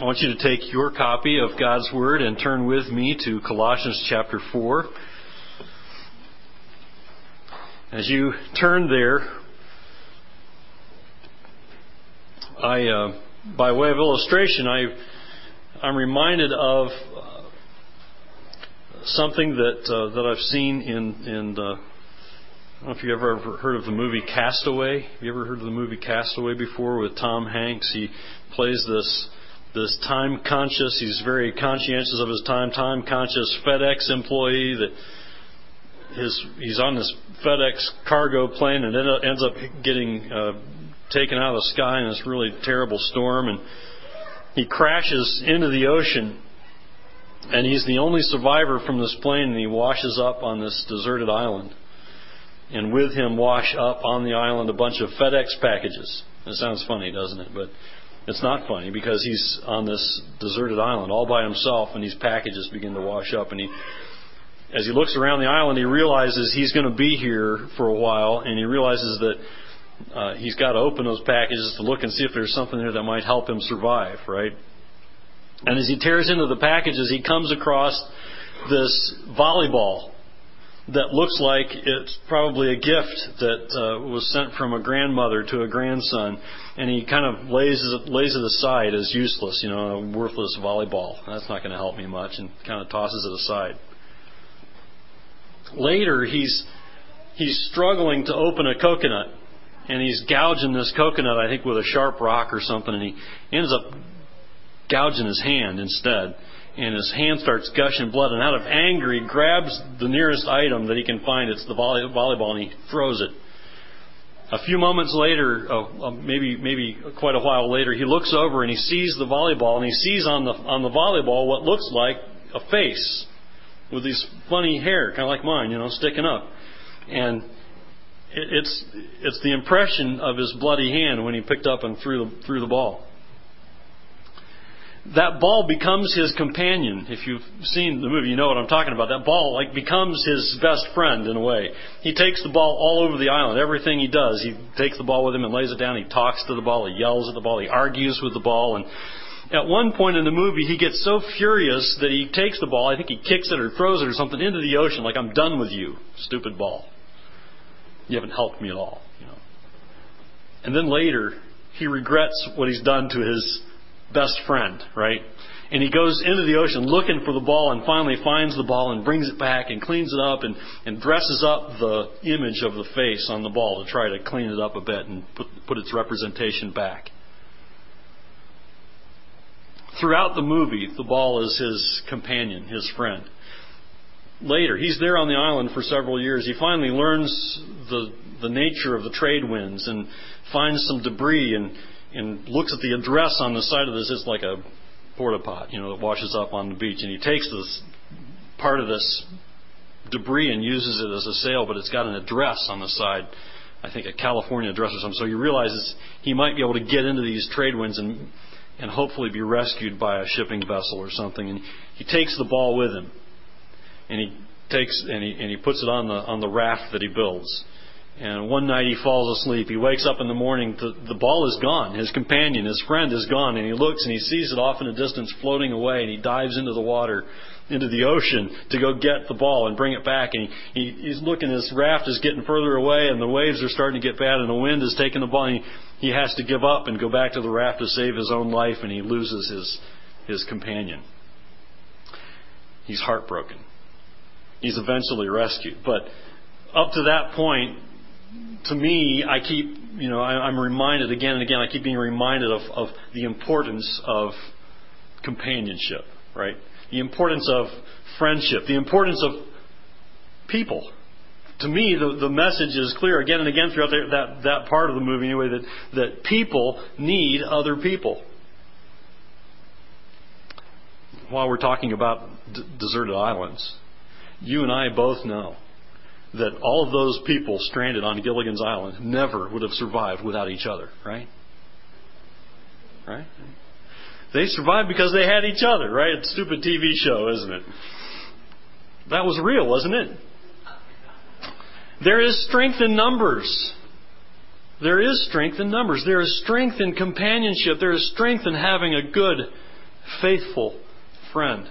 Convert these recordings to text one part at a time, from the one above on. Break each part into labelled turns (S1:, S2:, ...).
S1: I want you to take your copy of God's Word and turn with me to Colossians chapter 4. As you turn there, I, uh, by way of illustration, I, I'm reminded of uh, something that uh, that I've seen in in. I don't know if you ever heard of the movie Castaway. Have you ever heard of the movie Castaway before with Tom Hanks? He plays this this time conscious. He's very conscientious of his time. Time conscious FedEx employee that his he's on this FedEx cargo plane and it ends up getting uh, taken out of the sky in this really terrible storm, and he crashes into the ocean. And he's the only survivor from this plane, and he washes up on this deserted island. And with him wash up on the island a bunch of FedEx packages. It sounds funny, doesn't it? But it's not funny because he's on this deserted island all by himself, and these packages begin to wash up. And he, as he looks around the island, he realizes he's going to be here for a while, and he realizes that uh, he's got to open those packages to look and see if there's something there that might help him survive, right? And as he tears into the packages, he comes across this volleyball that looks like it's probably a gift that uh, was sent from a grandmother to a grandson, and he kind of lays lays it aside as useless, you know, a worthless volleyball. That's not going to help me much, and kind of tosses it aside. Later, he's he's struggling to open a coconut and he's gouging this coconut, I think, with a sharp rock or something, and he ends up gouging his hand instead. And his hand starts gushing blood, and out of anger, he grabs the nearest item that he can find. It's the volley- volleyball, and he throws it. A few moments later, uh, maybe maybe quite a while later, he looks over and he sees the volleyball, and he sees on the on the volleyball what looks like a face with these funny hair, kind of like mine, you know, sticking up. And it's, it's the impression of his bloody hand when he picked up and threw the, threw the ball. That ball becomes his companion. If you've seen the movie, you know what I'm talking about. That ball like becomes his best friend in a way. He takes the ball all over the island. Everything he does, he takes the ball with him and lays it down. He talks to the ball. He yells at the ball. He argues with the ball. And at one point in the movie, he gets so furious that he takes the ball. I think he kicks it or throws it or something into the ocean, like I'm done with you, stupid ball. You haven't helped me at all. You know. And then later, he regrets what he's done to his best friend, right? And he goes into the ocean looking for the ball and finally finds the ball and brings it back and cleans it up and, and dresses up the image of the face on the ball to try to clean it up a bit and put, put its representation back. Throughout the movie, the ball is his companion, his friend later. He's there on the island for several years. He finally learns the, the nature of the trade winds and finds some debris and, and looks at the address on the side of this. It's like a porta pot, you know, that washes up on the beach. And he takes this part of this debris and uses it as a sail, but it's got an address on the side. I think a California address or something. So he realizes he might be able to get into these trade winds and and hopefully be rescued by a shipping vessel or something. And he takes the ball with him and he takes and he, and he puts it on the on the raft that he builds. And one night he falls asleep. He wakes up in the morning. The, the ball is gone. His companion, his friend, is gone. And he looks and he sees it off in the distance floating away. And he dives into the water, into the ocean to go get the ball and bring it back. And he, he, he's looking. His raft is getting further away, and the waves are starting to get bad, and the wind is taking the ball. And he, he has to give up and go back to the raft to save his own life, and he loses his his companion. He's heartbroken he's eventually rescued. But up to that point, to me, I keep, you know, I, am reminded again and again, I keep being reminded of, of the importance of companionship, right? The importance of friendship, the importance of people. To me, the, the message is clear again and again throughout the, that, that part of the movie, anyway, that, that people need other people. While we're talking about d- deserted islands, you and I both know that all of those people stranded on Gilligan's Island never would have survived without each other, right? Right? They survived because they had each other, right? It's a stupid TV show, isn't it? That was real, wasn't it? There is strength in numbers. There is strength in numbers. There is strength in companionship. There is strength in having a good faithful friend.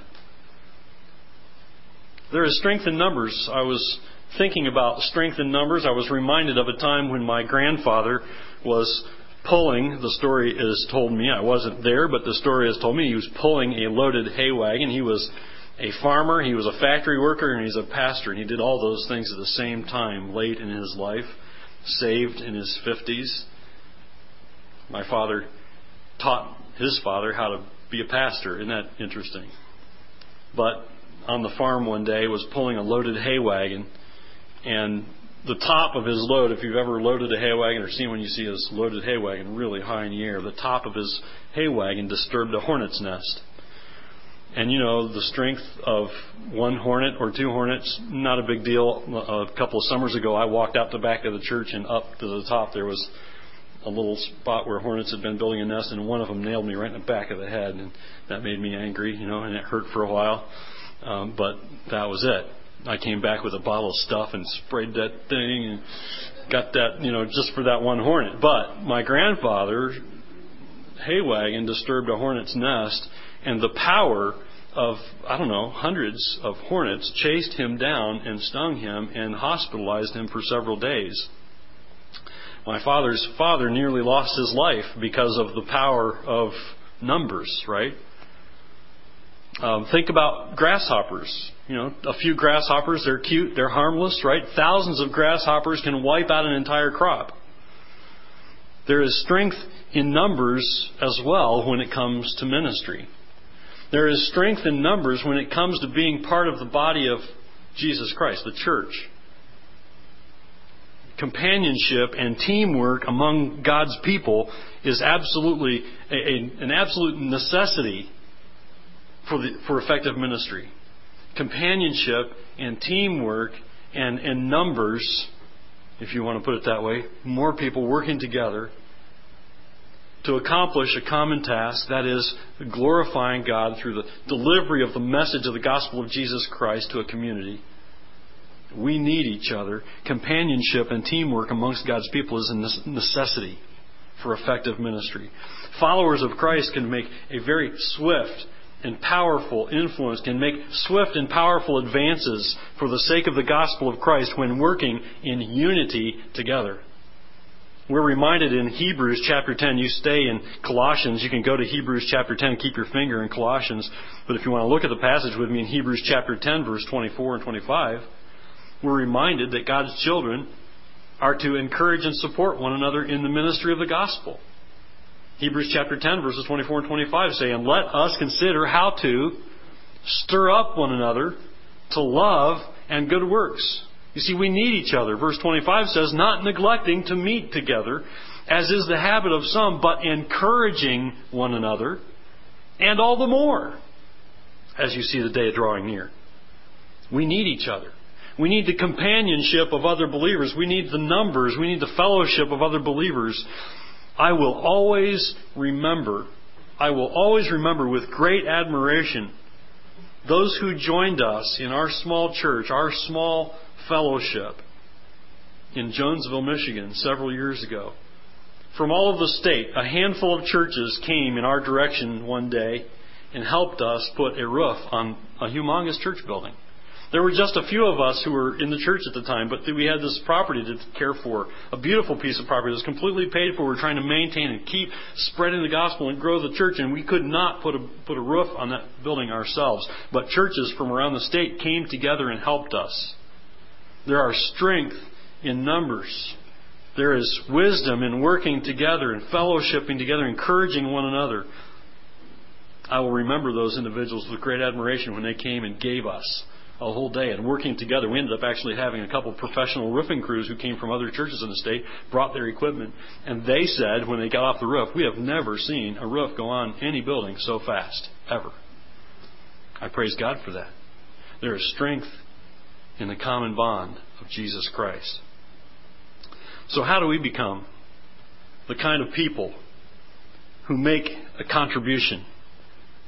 S1: There is strength in numbers. I was thinking about strength in numbers. I was reminded of a time when my grandfather was pulling, the story is told me, I wasn't there, but the story is told me he was pulling a loaded hay wagon. He was a farmer, he was a factory worker, and he's a pastor. And he did all those things at the same time late in his life, saved in his 50s. My father taught his father how to be a pastor. Isn't that interesting? But on the farm one day was pulling a loaded hay wagon, and the top of his load, if you've ever loaded a hay wagon or seen when you see his loaded hay wagon really high in the air, the top of his hay wagon disturbed a hornet's nest. And you know, the strength of one hornet or two hornets, not a big deal. A couple of summers ago, I walked out the back of the church and up to the top there was a little spot where hornets had been building a nest, and one of them nailed me right in the back of the head, and that made me angry, you know, and it hurt for a while. Um, but that was it. I came back with a bottle of stuff and sprayed that thing and got that, you know, just for that one hornet. But my grandfather, hay wagon, disturbed a hornet's nest, and the power of, I don't know, hundreds of hornets chased him down and stung him and hospitalized him for several days. My father's father nearly lost his life because of the power of numbers, right? Um, think about grasshoppers. You know, a few grasshoppers, they're cute, they're harmless, right? Thousands of grasshoppers can wipe out an entire crop. There is strength in numbers as well when it comes to ministry. There is strength in numbers when it comes to being part of the body of Jesus Christ, the church. Companionship and teamwork among God's people is absolutely a, a, an absolute necessity for, the, for effective ministry. Companionship and teamwork and, and numbers, if you want to put it that way, more people working together to accomplish a common task, that is, glorifying God through the delivery of the message of the gospel of Jesus Christ to a community. We need each other. Companionship and teamwork amongst God's people is a necessity for effective ministry. Followers of Christ can make a very swift and powerful influence, can make swift and powerful advances for the sake of the gospel of Christ when working in unity together. We're reminded in Hebrews chapter 10, you stay in Colossians, you can go to Hebrews chapter 10, keep your finger in Colossians, but if you want to look at the passage with me in Hebrews chapter 10, verse 24 and 25, we're reminded that God's children are to encourage and support one another in the ministry of the gospel. Hebrews chapter 10, verses 24 and 25 say, And let us consider how to stir up one another to love and good works. You see, we need each other. Verse 25 says, Not neglecting to meet together, as is the habit of some, but encouraging one another, and all the more as you see the day drawing near. We need each other. We need the companionship of other believers. We need the numbers. We need the fellowship of other believers. I will always remember, I will always remember with great admiration those who joined us in our small church, our small fellowship in Jonesville, Michigan several years ago. From all of the state, a handful of churches came in our direction one day and helped us put a roof on a humongous church building. There were just a few of us who were in the church at the time, but we had this property to care for. A beautiful piece of property that was completely paid for. We are trying to maintain and keep spreading the gospel and grow the church, and we could not put a, put a roof on that building ourselves. But churches from around the state came together and helped us. There are strength in numbers. There is wisdom in working together and fellowshipping together, encouraging one another. I will remember those individuals with great admiration when they came and gave us a whole day and working together. We ended up actually having a couple of professional roofing crews who came from other churches in the state, brought their equipment, and they said when they got off the roof, we have never seen a roof go on any building so fast, ever. I praise God for that. There is strength in the common bond of Jesus Christ. So, how do we become the kind of people who make a contribution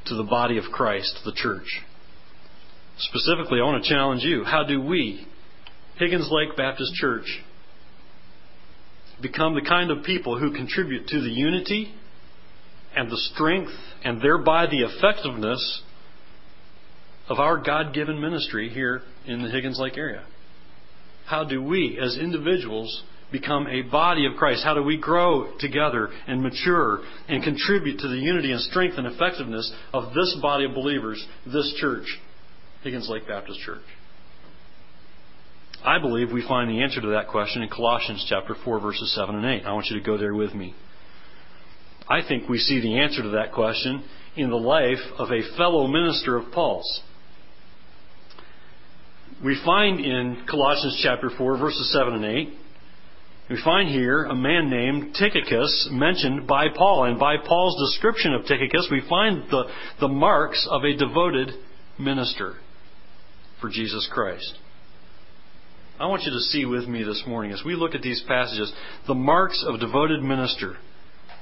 S1: to the body of Christ, the church? Specifically, I want to challenge you. How do we, Higgins Lake Baptist Church, become the kind of people who contribute to the unity and the strength and thereby the effectiveness of our God given ministry here in the Higgins Lake area. How do we, as individuals, become a body of Christ? How do we grow together and mature and contribute to the unity and strength and effectiveness of this body of believers, this church, Higgins Lake Baptist Church? I believe we find the answer to that question in Colossians chapter 4 verses 7 and 8. I want you to go there with me. I think we see the answer to that question in the life of a fellow minister of Paul's. We find in Colossians chapter 4 verses 7 and 8 we find here a man named Tychicus mentioned by Paul. And by Paul's description of Tychicus, we find the, the marks of a devoted minister for Jesus Christ. I want you to see with me this morning, as we look at these passages, the marks of devoted minister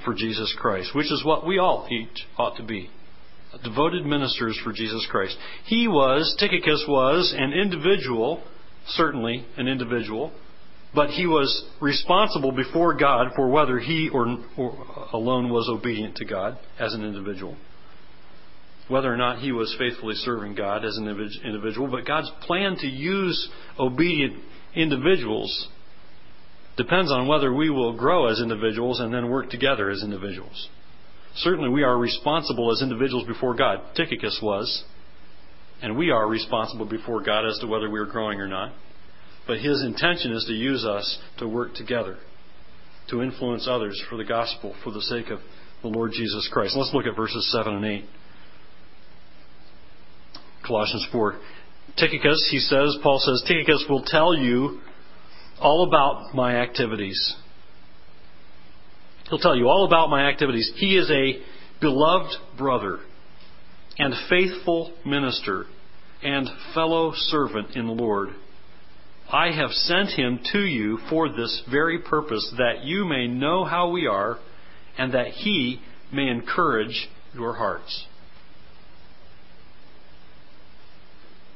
S1: for Jesus Christ, which is what we all each ought to be. Devoted ministers for Jesus Christ. He was, Tychicus was, an individual, certainly an individual, but he was responsible before God for whether he or, or alone was obedient to God as an individual. Whether or not he was faithfully serving God as an individual, but God's plan to use obedient individuals depends on whether we will grow as individuals and then work together as individuals. Certainly, we are responsible as individuals before God. Tychicus was. And we are responsible before God as to whether we are growing or not. But his intention is to use us to work together, to influence others for the gospel, for the sake of the Lord Jesus Christ. Let's look at verses 7 and 8. Colossians 4. Tychicus, he says, Paul says, Tychicus will tell you all about my activities. He'll tell you all about my activities. He is a beloved brother and faithful minister and fellow servant in the Lord. I have sent him to you for this very purpose, that you may know how we are, and that he may encourage your hearts.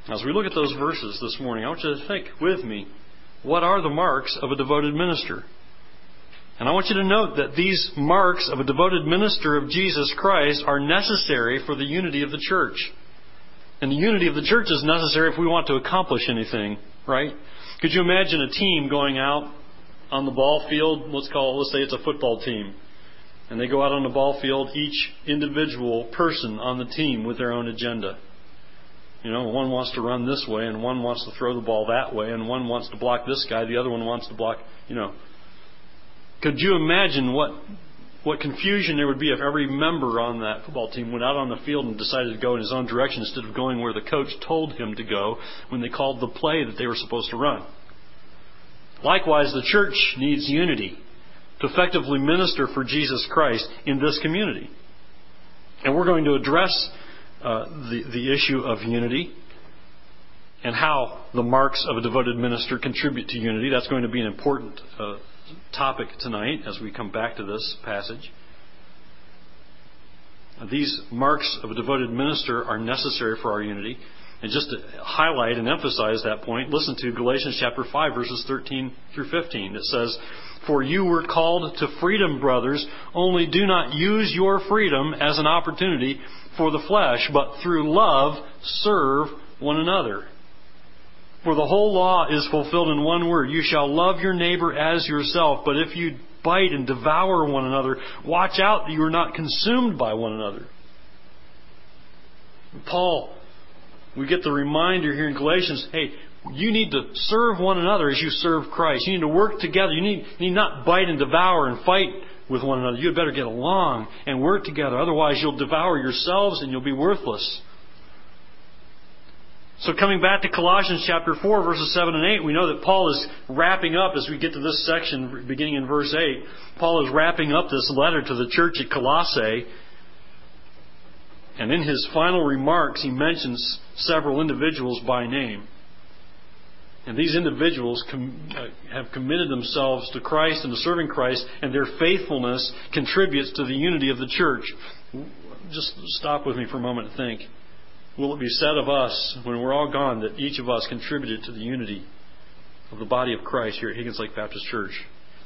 S1: As we look at those verses this morning, I want you to think with me what are the marks of a devoted minister? And I want you to note that these marks of a devoted minister of Jesus Christ are necessary for the unity of the church. And the unity of the church is necessary if we want to accomplish anything, right? Could you imagine a team going out on the ball field? Let's call it, let's say it's a football team. And they go out on the ball field, each individual person on the team with their own agenda. You know, one wants to run this way, and one wants to throw the ball that way, and one wants to block this guy, the other one wants to block, you know. Could you imagine what what confusion there would be if every member on that football team went out on the field and decided to go in his own direction instead of going where the coach told him to go when they called the play that they were supposed to run. Likewise, the church needs unity to effectively minister for Jesus Christ in this community. And we're going to address uh, the, the issue of unity and how the marks of a devoted minister contribute to unity. That's going to be an important uh, topic tonight as we come back to this passage. These marks of a devoted minister are necessary for our unity. And just to highlight and emphasize that point, listen to Galatians chapter 5 verses 13 through 15. It says, For you were called to freedom, brothers, only do not use your freedom as an opportunity for the flesh, but through love serve one another. For the whole law is fulfilled in one word You shall love your neighbor as yourself. But if you bite and devour one another, watch out that you are not consumed by one another. Paul, we get the reminder here in Galatians hey, you need to serve one another as you serve Christ. You need to work together. You need, you need not bite and devour and fight with one another. You had better get along and work together. Otherwise, you'll devour yourselves and you'll be worthless. So coming back to Colossians chapter 4 verses 7 and 8, we know that Paul is wrapping up as we get to this section beginning in verse 8. Paul is wrapping up this letter to the church at Colossae. And in his final remarks, he mentions several individuals by name. And these individuals com- uh, have committed themselves to Christ and to serving Christ, and their faithfulness contributes to the unity of the church. Just stop with me for a moment and think will it be said of us when we're all gone that each of us contributed to the unity of the body of Christ here at Higgins Lake Baptist Church?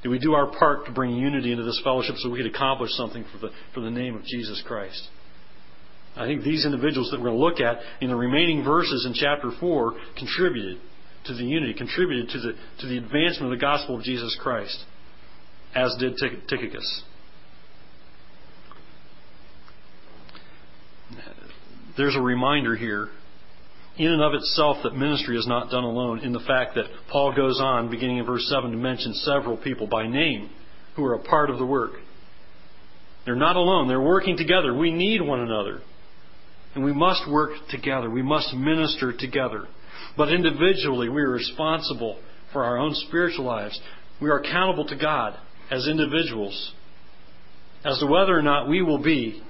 S1: Do we do our part to bring unity into this fellowship so we could accomplish something for the, for the name of Jesus Christ? I think these individuals that we're going to look at in the remaining verses in chapter 4 contributed to the unity, contributed to the, to the advancement of the gospel of Jesus Christ, as did Tychicus. There's a reminder here in and of itself that ministry is not done alone in the fact that Paul goes on, beginning in verse 7, to mention several people by name who are a part of the work. They're not alone, they're working together. We need one another. And we must work together. We must minister together. But individually, we are responsible for our own spiritual lives. We are accountable to God as individuals as to whether or not we will be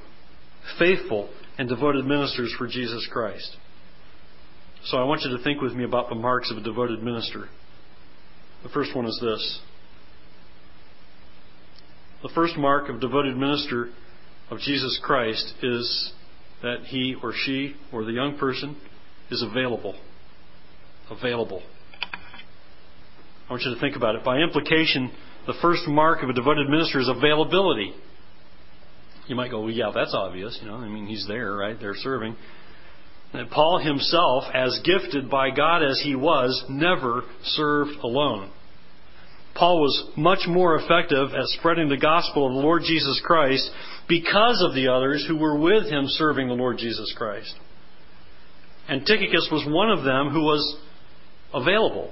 S1: faithful and devoted ministers for Jesus Christ. So I want you to think with me about the marks of a devoted minister. The first one is this. The first mark of devoted minister of Jesus Christ is that he or she or the young person is available. Available. I want you to think about it. By implication, the first mark of a devoted minister is availability. You might go, well, yeah, that's obvious. You know, I mean, he's there, right? They're serving. And Paul himself, as gifted by God as he was, never served alone. Paul was much more effective at spreading the gospel of the Lord Jesus Christ because of the others who were with him serving the Lord Jesus Christ. And Tychicus was one of them who was available.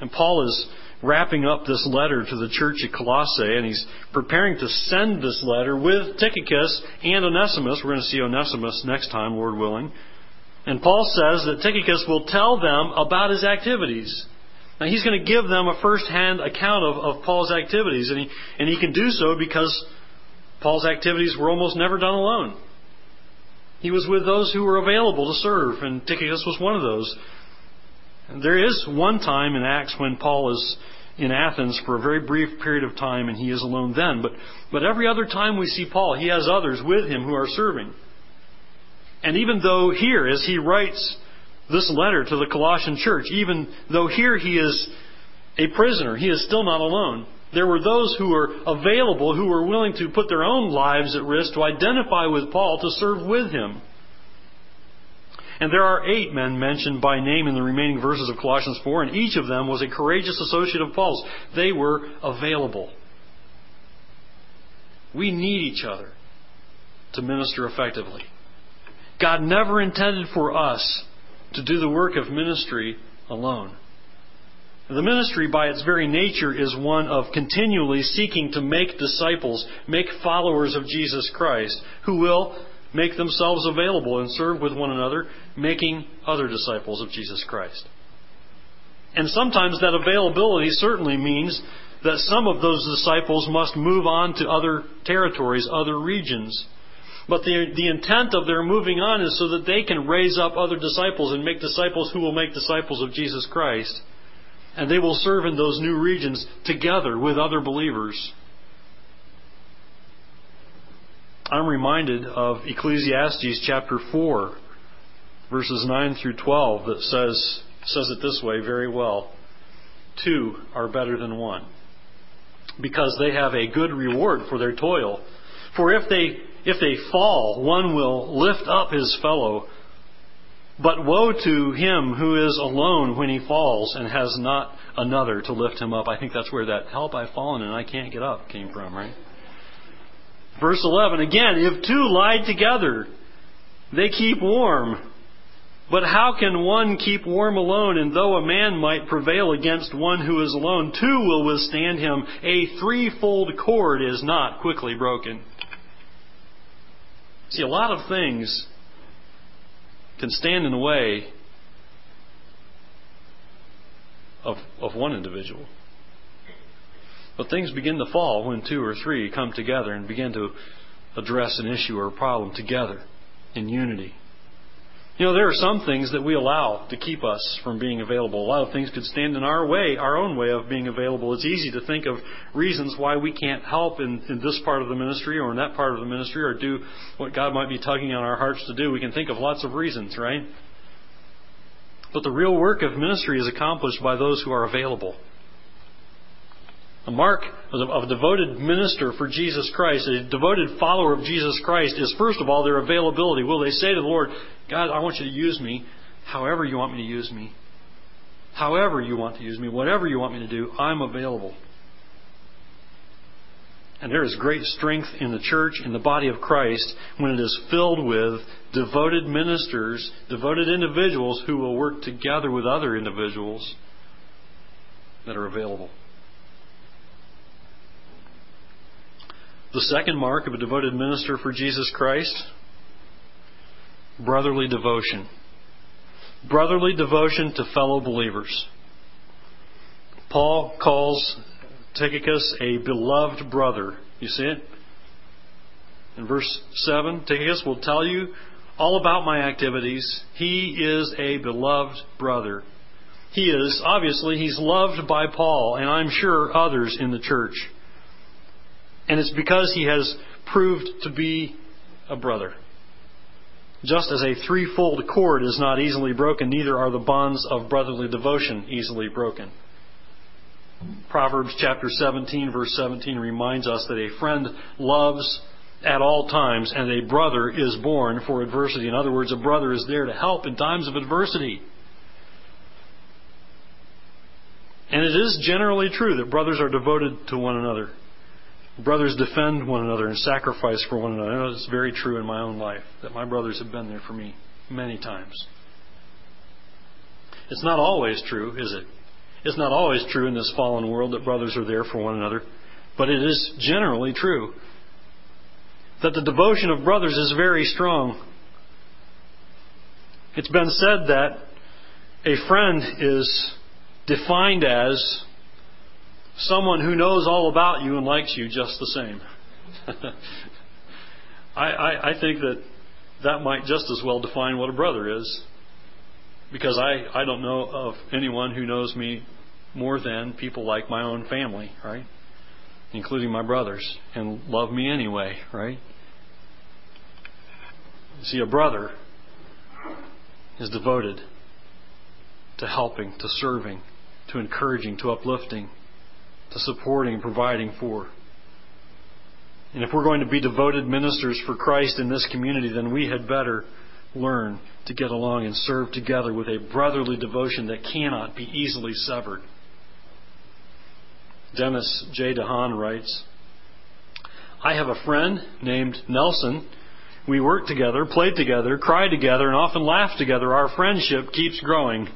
S1: And Paul is wrapping up this letter to the church at Colossae, and he's preparing to send this letter with Tychicus and Onesimus. We're going to see Onesimus next time, Lord willing. And Paul says that Tychicus will tell them about his activities. Now he's going to give them a first-hand account of, of Paul's activities, and he, and he can do so because Paul's activities were almost never done alone. He was with those who were available to serve, and Tychicus was one of those. There is one time in Acts when Paul is in Athens for a very brief period of time and he is alone then. But, but every other time we see Paul, he has others with him who are serving. And even though here, as he writes this letter to the Colossian church, even though here he is a prisoner, he is still not alone. There were those who were available, who were willing to put their own lives at risk to identify with Paul, to serve with him. And there are eight men mentioned by name in the remaining verses of Colossians 4, and each of them was a courageous associate of Paul's. They were available. We need each other to minister effectively. God never intended for us to do the work of ministry alone. The ministry, by its very nature, is one of continually seeking to make disciples, make followers of Jesus Christ, who will make themselves available and serve with one another, making other disciples of Jesus Christ. And sometimes that availability certainly means that some of those disciples must move on to other territories, other regions. But the, the intent of their moving on is so that they can raise up other disciples and make disciples who will make disciples of Jesus Christ. And they will serve in those new regions together with other believers. I'm reminded of Ecclesiastes chapter 4, verses 9 through 12, that says, says it this way very well Two are better than one, because they have a good reward for their toil. For if they, if they fall, one will lift up his fellow. But woe to him who is alone when he falls and has not another to lift him up. I think that's where that help I've fallen and I can't get up came from, right? Verse 11, again, if two lie together, they keep warm. But how can one keep warm alone? And though a man might prevail against one who is alone, two will withstand him. A threefold cord is not quickly broken. See, a lot of things can stand in the way of, of one individual. But things begin to fall when two or three come together and begin to address an issue or a problem together in unity. You know, there are some things that we allow to keep us from being available. A lot of things could stand in our way, our own way of being available. It's easy to think of reasons why we can't help in, in this part of the ministry or in that part of the ministry or do what God might be tugging on our hearts to do. We can think of lots of reasons, right? But the real work of ministry is accomplished by those who are available mark of a devoted minister for Jesus Christ, a devoted follower of Jesus Christ, is first of all their availability. Will they say to the Lord, God, I want you to use me however you want me to use me? However you want to use me, whatever you want me to do, I'm available. And there is great strength in the church, in the body of Christ, when it is filled with devoted ministers, devoted individuals who will work together with other individuals that are available. The second mark of a devoted minister for Jesus Christ brotherly devotion. Brotherly devotion to fellow believers. Paul calls Tychicus a beloved brother. You see it? In verse 7, Tychicus will tell you all about my activities. He is a beloved brother. He is, obviously, he's loved by Paul, and I'm sure others in the church. And it's because he has proved to be a brother. Just as a threefold cord is not easily broken, neither are the bonds of brotherly devotion easily broken. Proverbs chapter 17, verse 17 reminds us that a friend loves at all times, and a brother is born for adversity. In other words, a brother is there to help in times of adversity. And it is generally true that brothers are devoted to one another. Brothers defend one another and sacrifice for one another. I know it's very true in my own life that my brothers have been there for me many times. It's not always true, is it? It's not always true in this fallen world that brothers are there for one another, but it is generally true that the devotion of brothers is very strong. It's been said that a friend is defined as someone who knows all about you and likes you just the same. I, I, I think that that might just as well define what a brother is because I, I don't know of anyone who knows me more than people like my own family, right? Including my brothers, and love me anyway, right? See, a brother is devoted to helping, to serving, to encouraging, to uplifting, to supporting and providing for. And if we're going to be devoted ministers for Christ in this community, then we had better learn to get along and serve together with a brotherly devotion that cannot be easily severed. Dennis J. DeHaan writes I have a friend named Nelson. We work together, play together, cry together, and often laugh together. Our friendship keeps growing.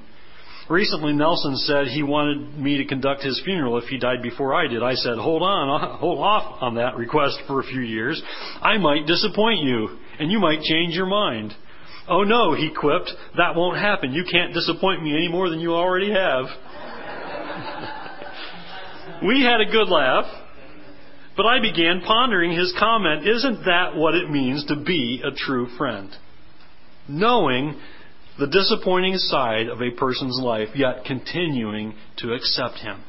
S1: Recently, Nelson said he wanted me to conduct his funeral if he died before I did. I said, hold on, uh, hold off on that request for a few years. I might disappoint you, and you might change your mind. Oh no, he quipped, that won't happen. You can't disappoint me any more than you already have. we had a good laugh, but I began pondering his comment, isn't that what it means to be a true friend? Knowing the disappointing side of a person's life, yet continuing to accept him.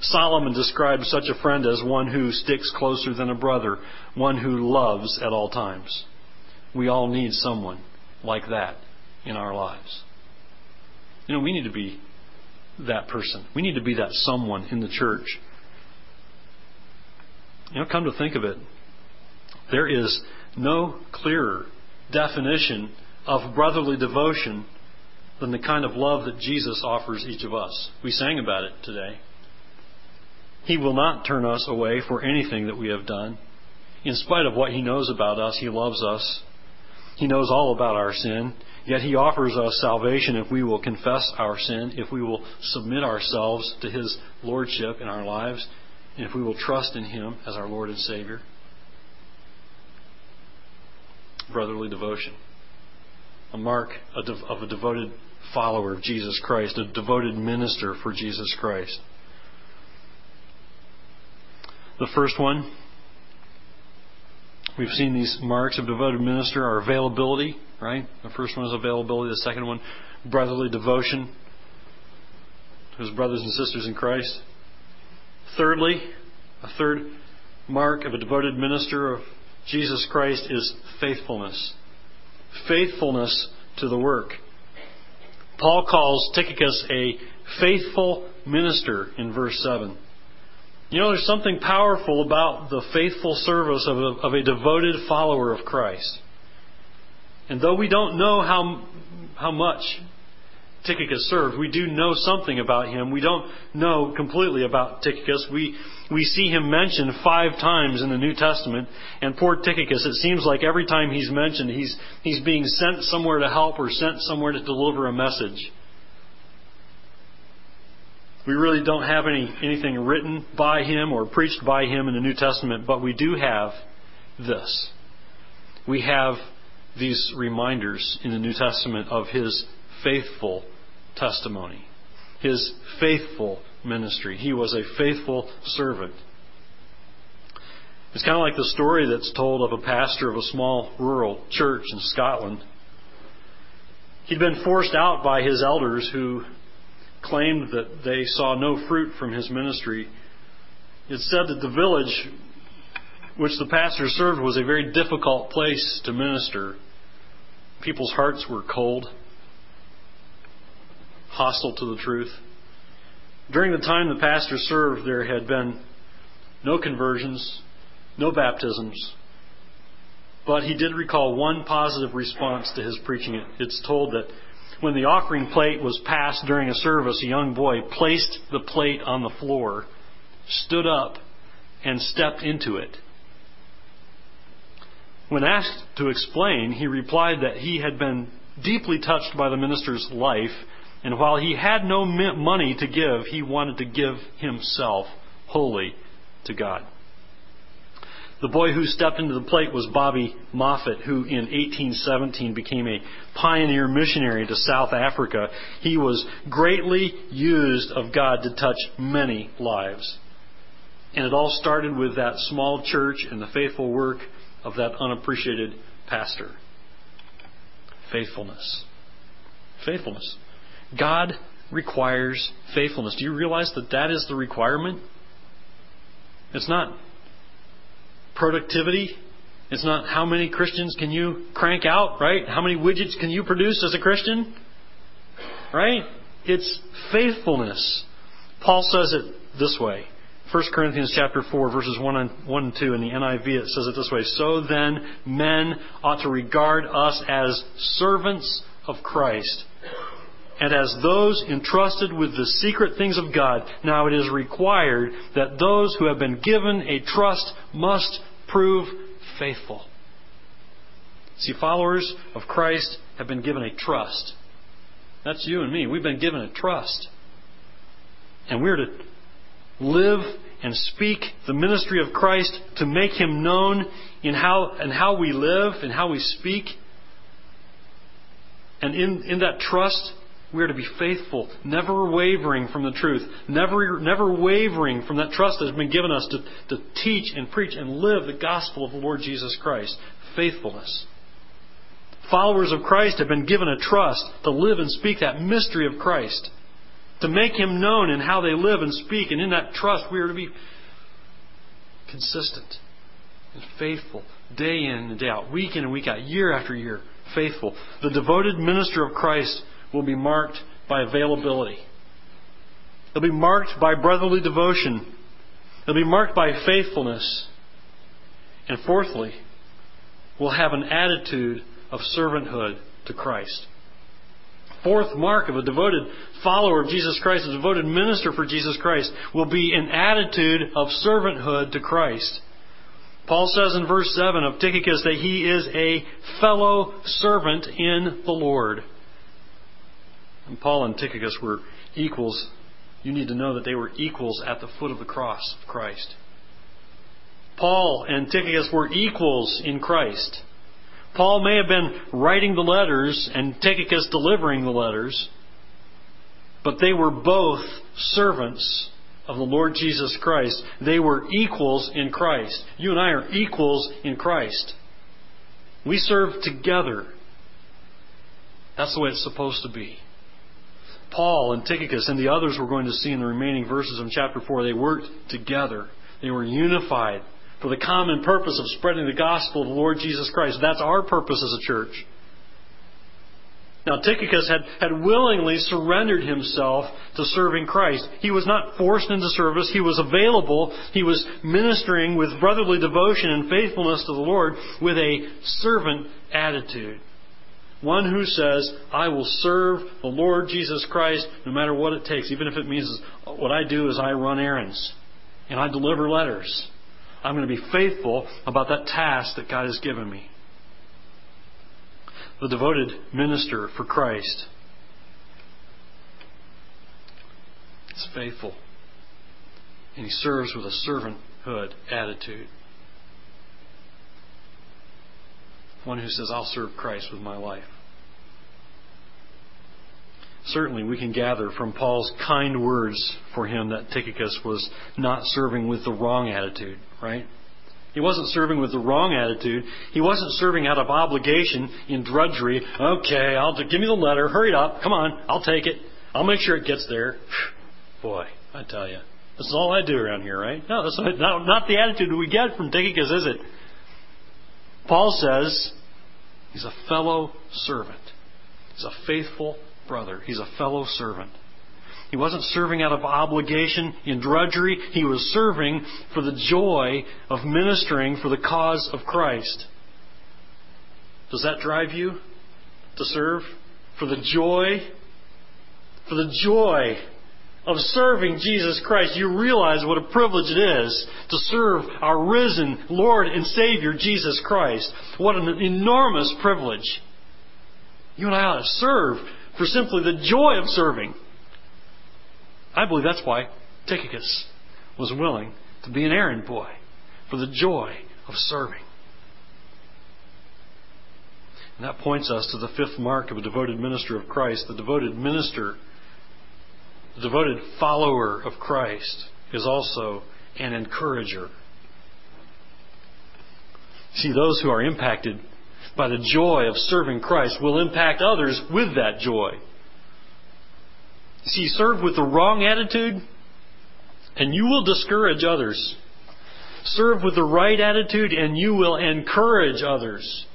S1: Solomon describes such a friend as one who sticks closer than a brother, one who loves at all times. We all need someone like that in our lives. You know, we need to be that person. We need to be that someone in the church. You know, come to think of it, there is no clearer definition of brotherly devotion than the kind of love that Jesus offers each of us. We sang about it today. He will not turn us away for anything that we have done. In spite of what He knows about us, He loves us. He knows all about our sin. Yet He offers us salvation if we will confess our sin, if we will submit ourselves to His Lordship in our lives, and if we will trust in Him as our Lord and Savior. Brotherly devotion. A mark of a devoted follower of Jesus Christ, a devoted minister for Jesus Christ. The first one, we've seen these marks of devoted minister, our availability, right? The first one is availability. The second one, brotherly devotion to his brothers and sisters in Christ. Thirdly, a third mark of a devoted minister of Jesus Christ is faithfulness. Faithfulness to the work. Paul calls Tychicus a faithful minister in verse 7. You know, there's something powerful about the faithful service of a, of a devoted follower of Christ. And though we don't know how, how much Tychicus served, we do know something about him. We don't know completely about Tychicus. We, we see him mentioned five times in the New Testament. And poor Tychicus, it seems like every time he's mentioned, he's, he's being sent somewhere to help or sent somewhere to deliver a message. We really don't have any, anything written by him or preached by him in the New Testament, but we do have this. We have these reminders in the New Testament of his faithful testimony, his faithful ministry. He was a faithful servant. It's kind of like the story that's told of a pastor of a small rural church in Scotland. He'd been forced out by his elders who claimed that they saw no fruit from his ministry. It said that the village which the pastor served was a very difficult place to minister. People's hearts were cold, hostile to the truth. During the time the pastor served, there had been no conversions, no baptisms, but he did recall one positive response to his preaching. It's told that when the offering plate was passed during a service, a young boy placed the plate on the floor, stood up, and stepped into it. When asked to explain, he replied that he had been deeply touched by the minister's life, and while he had no money to give, he wanted to give himself wholly to God. The boy who stepped into the plate was Bobby Moffat, who in 1817 became a pioneer missionary to South Africa. He was greatly used of God to touch many lives. And it all started with that small church and the faithful work of that unappreciated pastor. Faithfulness. Faithfulness. God requires faithfulness. Do you realize that that is the requirement? It's not productivity. It's not how many Christians can you crank out, right? How many widgets can you produce as a Christian? Right? It's faithfulness. Paul says it this way. 1 Corinthians chapter 4 verses 1 and, 1 and 2 in the NIV it says it this way. So then men ought to regard us as servants of Christ and as those entrusted with the secret things of God. Now it is required that those who have been given a trust must prove faithful. See, followers of Christ have been given a trust. That's you and me. We've been given a trust. And we're to live and speak the ministry of Christ to make him known in how and how we live and how we speak. And in, in that trust, we are to be faithful, never wavering from the truth, never, never wavering from that trust that has been given us to, to teach and preach and live the gospel of the Lord Jesus Christ. Faithfulness. Followers of Christ have been given a trust to live and speak that mystery of Christ, to make Him known in how they live and speak, and in that trust we are to be consistent and faithful, day in and day out, week in and week out, year after year, faithful. The devoted minister of Christ will be marked by availability. It'll be marked by brotherly devotion. It'll be marked by faithfulness. And fourthly, we'll have an attitude of servanthood to Christ. Fourth mark of a devoted follower of Jesus Christ, a devoted minister for Jesus Christ, will be an attitude of servanthood to Christ. Paul says in verse 7 of Tychicus that he is a fellow servant in the Lord. And Paul and Tychicus were equals. You need to know that they were equals at the foot of the cross of Christ. Paul and Tychicus were equals in Christ. Paul may have been writing the letters and Tychicus delivering the letters, but they were both servants of the Lord Jesus Christ. They were equals in Christ. You and I are equals in Christ. We serve together. That's the way it's supposed to be. Paul and Tychicus and the others we're going to see in the remaining verses of chapter 4, they worked together. They were unified for the common purpose of spreading the gospel of the Lord Jesus Christ. That's our purpose as a church. Now, Tychicus had, had willingly surrendered himself to serving Christ. He was not forced into service. He was available. He was ministering with brotherly devotion and faithfulness to the Lord with a servant attitude. One who says, I will serve the Lord Jesus Christ no matter what it takes, even if it means what I do is I run errands and I deliver letters. I'm going to be faithful about that task that God has given me. The devoted minister for Christ is faithful and he serves with a servanthood attitude. One who says, I'll serve Christ with my life. Certainly, we can gather from Paul's kind words for him that Tychicus was not serving with the wrong attitude, right? He wasn't serving with the wrong attitude. He wasn't serving out of obligation in drudgery. Okay, I'll give me the letter. Hurry up. Come on. I'll take it. I'll make sure it gets there. Boy, I tell you, this is all I do around here, right? No, that's not, not the attitude we get from Tychicus, is it? Paul says he's a fellow servant. He's a faithful brother. He's a fellow servant. He wasn't serving out of obligation in drudgery. He was serving for the joy of ministering for the cause of Christ. Does that drive you to serve? For the joy? For the joy of serving Jesus Christ. You realize what a privilege it is to serve our risen Lord and Savior, Jesus Christ. What an enormous privilege. You and I ought to serve for simply the joy of serving. I believe that's why Tychicus was willing to be an errand boy for the joy of serving. And that points us to the fifth mark of a devoted minister of Christ. The devoted minister, devoted follower of Christ, is also an encourager. See, those who are impacted by the joy of serving Christ will impact others with that joy. See, serve with the wrong attitude, and you will discourage others. Serve with the right attitude, and you will encourage others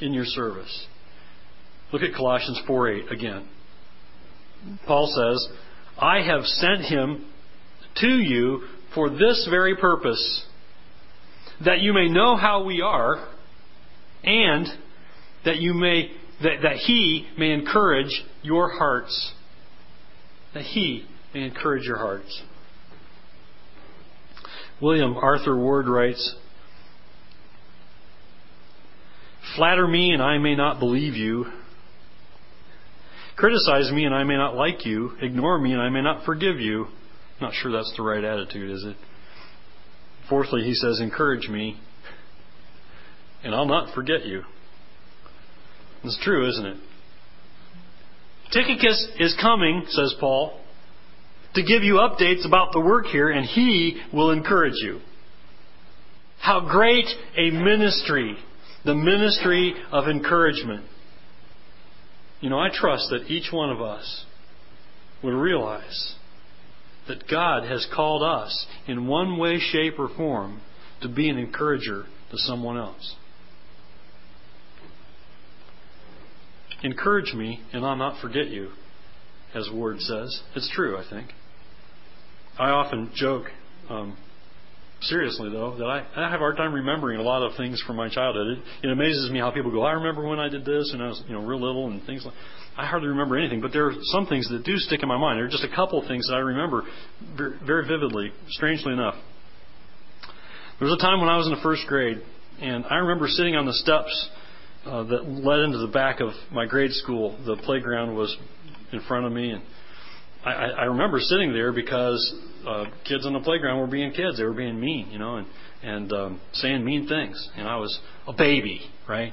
S1: in your service. Look at Colossians 4 8 again. Paul says, I have sent him to you for this very purpose, that you may know how we are, and that you may that, that he may encourage your hearts that He may encourage your hearts. William Arthur Ward writes Flatter me and I may not believe you. Criticize me and I may not like you. Ignore me and I may not forgive you. Not sure that's the right attitude, is it? Fourthly, he says, Encourage me and I'll not forget you. It's true, isn't it? Tychicus is coming, says Paul, to give you updates about the work here, and he will encourage you. How great a ministry, the ministry of encouragement. You know, I trust that each one of us would realize that God has called us in one way, shape, or form to be an encourager to someone else. Encourage me, and I'll not forget you, as Ward says. It's true, I think. I often joke, um, seriously though, that I, I have a hard time remembering a lot of things from my childhood. It, it amazes me how people go, I remember when I did this, and I was you know real little, and things like. I hardly remember anything, but there are some things that do stick in my mind. There are just a couple of things that I remember very, vividly, strangely enough. There was a time when I was in the first grade, and I remember sitting on the steps uh, that led into the back of my grade school. The playground was in front of me, and I, I remember sitting there because uh, kids on the playground were being kids. They were being mean, you know, and and um, saying mean things. And I was a baby, right?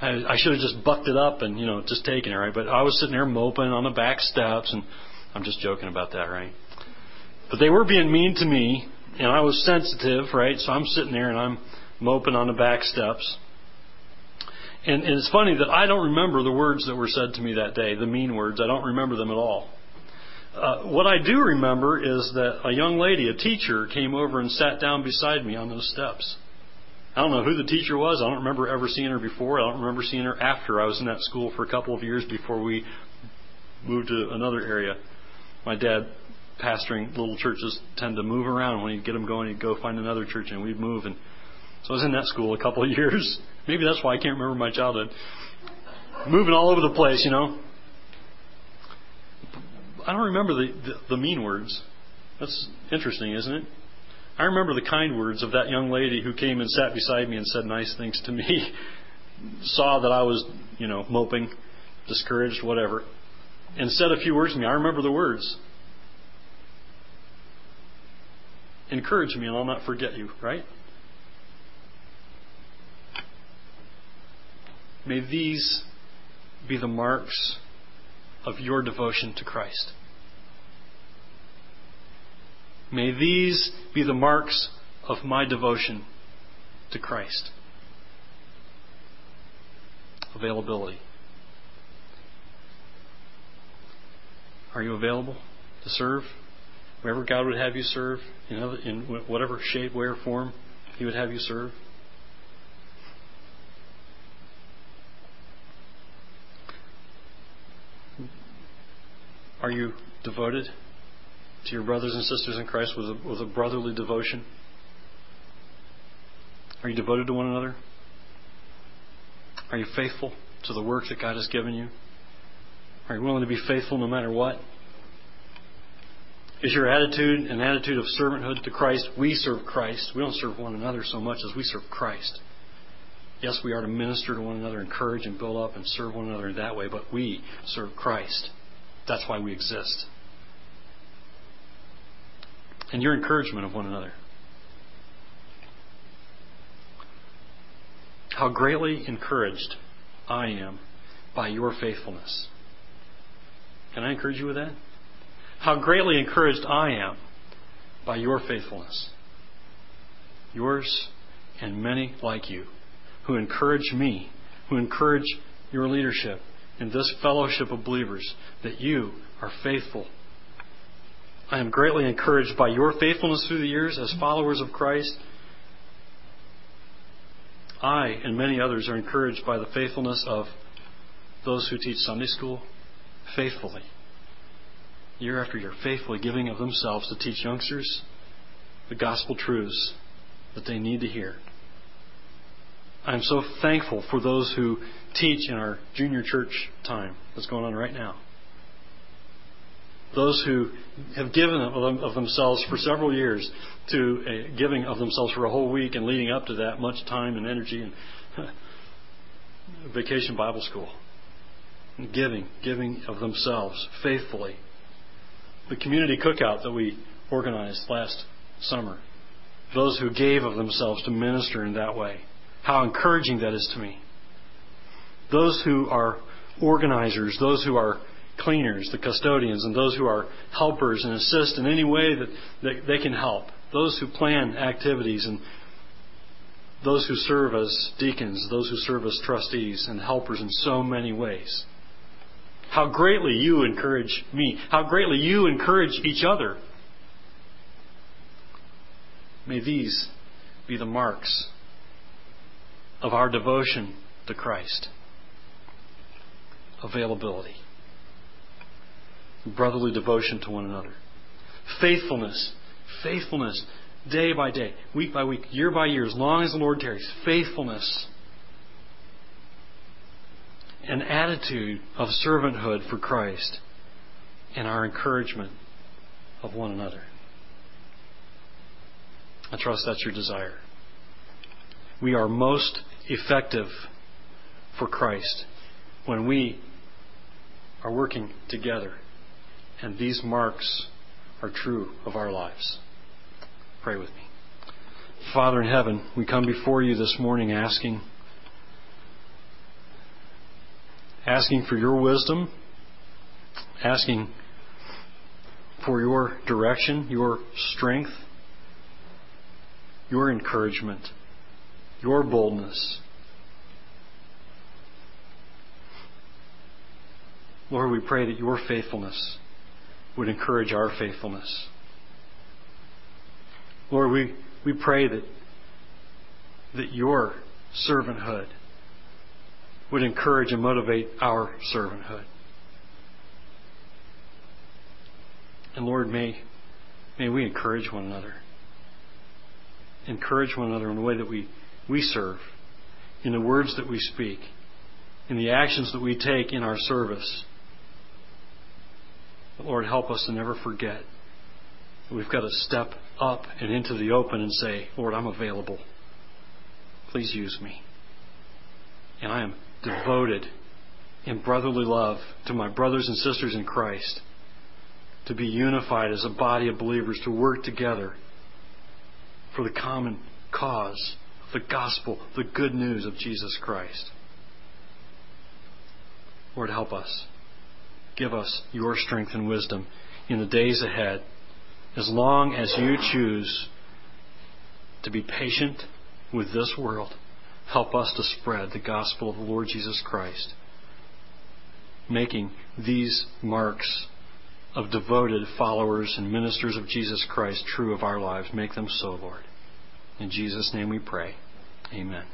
S1: I, I should have just bucked it up and you know just taken it, right? But I was sitting there moping on the back steps, and I'm just joking about that, right? But they were being mean to me, and I was sensitive, right? So I'm sitting there and I'm moping on the back steps. And, and it's funny that I don't remember the words that were said to me that day, the mean words. I don't remember them at all. Uh, what I do remember is that a young lady, a teacher, came over and sat down beside me on those steps. I don't know who the teacher was. I don't remember ever seeing her before. I don't remember seeing her after I was in that school for a couple of years before we moved to another area. My dad, pastoring little churches, tend to move around. When he'd get them going, he'd go find another church and we'd move. And so I was in that school a couple of years. Maybe that's why I can't remember my childhood. Moving all over the place, you know. I don't remember the, the, the mean words. That's interesting, isn't it? I remember the kind words of that young lady who came and sat beside me and said nice things to me. Saw that I was, you know, moping, discouraged, whatever, and said a few words to me. I remember the words. Encourage me and I'll not forget you, right? May these be the marks of your devotion to Christ. May these be the marks of my devotion to Christ. Availability. Are you available to serve? Wherever God would have you serve, in, whatever shape, way, or form He would have you serve. Are you devoted to your brothers and sisters in Christ with a, with a brotherly devotion? Are you devoted to one another? Are you faithful to the work that God has given you? Are you willing to be faithful no matter what? Is your attitude an attitude of servanthood to Christ? We serve Christ. We don't serve one another so much as we serve Christ. Yes, we are to minister to one another, encourage and build up and serve one another in that way, but we serve Christ. That's why we exist. And your encouragement of one another. How greatly encouraged I am by your faithfulness. Can I encourage you with that? How greatly encouraged I am by your faithfulness. Yours and many like you who encourage me, who encourage your leadership, in this fellowship of believers that you are faithful. I am greatly encouraged by your faithfulness through the years as followers of Christ. I and many others are encouraged by the faithfulness of those who teach Sunday school faithfully. Year after year, faithfully giving of themselves to teach youngsters the gospel truths that they need to hear. I'm so thankful for those who teach in our junior church time that's going on right now. Those who have given of themselves for several years to a giving of themselves for a whole week and leading up to that, much time and energy and vacation Bible school. And Giving, giving of themselves faithfully. The community cookout that we organized last summer. Those who gave of themselves to minister in that way. How encouraging that is to me those who are organizers, those who are cleaners, the custodians, and those who are helpers and assist in any way that, that they can help, those who plan activities, and those who serve as deacons, those who serve as trustees and helpers in so many ways. How greatly you encourage me. How greatly you encourage each other. May these be the marks of our devotion to Christ availability, brotherly devotion to one another, faithfulness, faithfulness day by day, week by week, year by year, as long as the Lord tarries, faithfulness, an attitude of servanthood for Christ, and our encouragement of one another. I trust that's your desire. We are most effective for Christ when we are working together. And these marks are true of our lives. Pray with me. Father in heaven, we come before you this morning asking asking for your wisdom, asking for your direction, your strength, your encouragement, your boldness, Lord, we pray that your faithfulness would encourage our faithfulness. Lord, we, we pray that that your servanthood would encourage and motivate our servanthood. And Lord, may, may we encourage one another. Encourage one another in the way that we, we serve, in the words that we speak, in the actions that we take in our service. Lord, help us to never forget we've got to step up and into the open and say, Lord, I'm available. Please use me. And I am devoted in brotherly love to my brothers and sisters in Christ to be unified as a body of believers, to work together for the common cause, the gospel, the good news of Jesus Christ. Lord, help us. Give us your strength and wisdom in the days ahead, as long as you choose to be patient with this world. Help us to spread the gospel of the Lord Jesus Christ, making these marks of devoted followers and ministers of Jesus Christ true of our lives. Make them so, Lord. In Jesus' name we pray. Amen.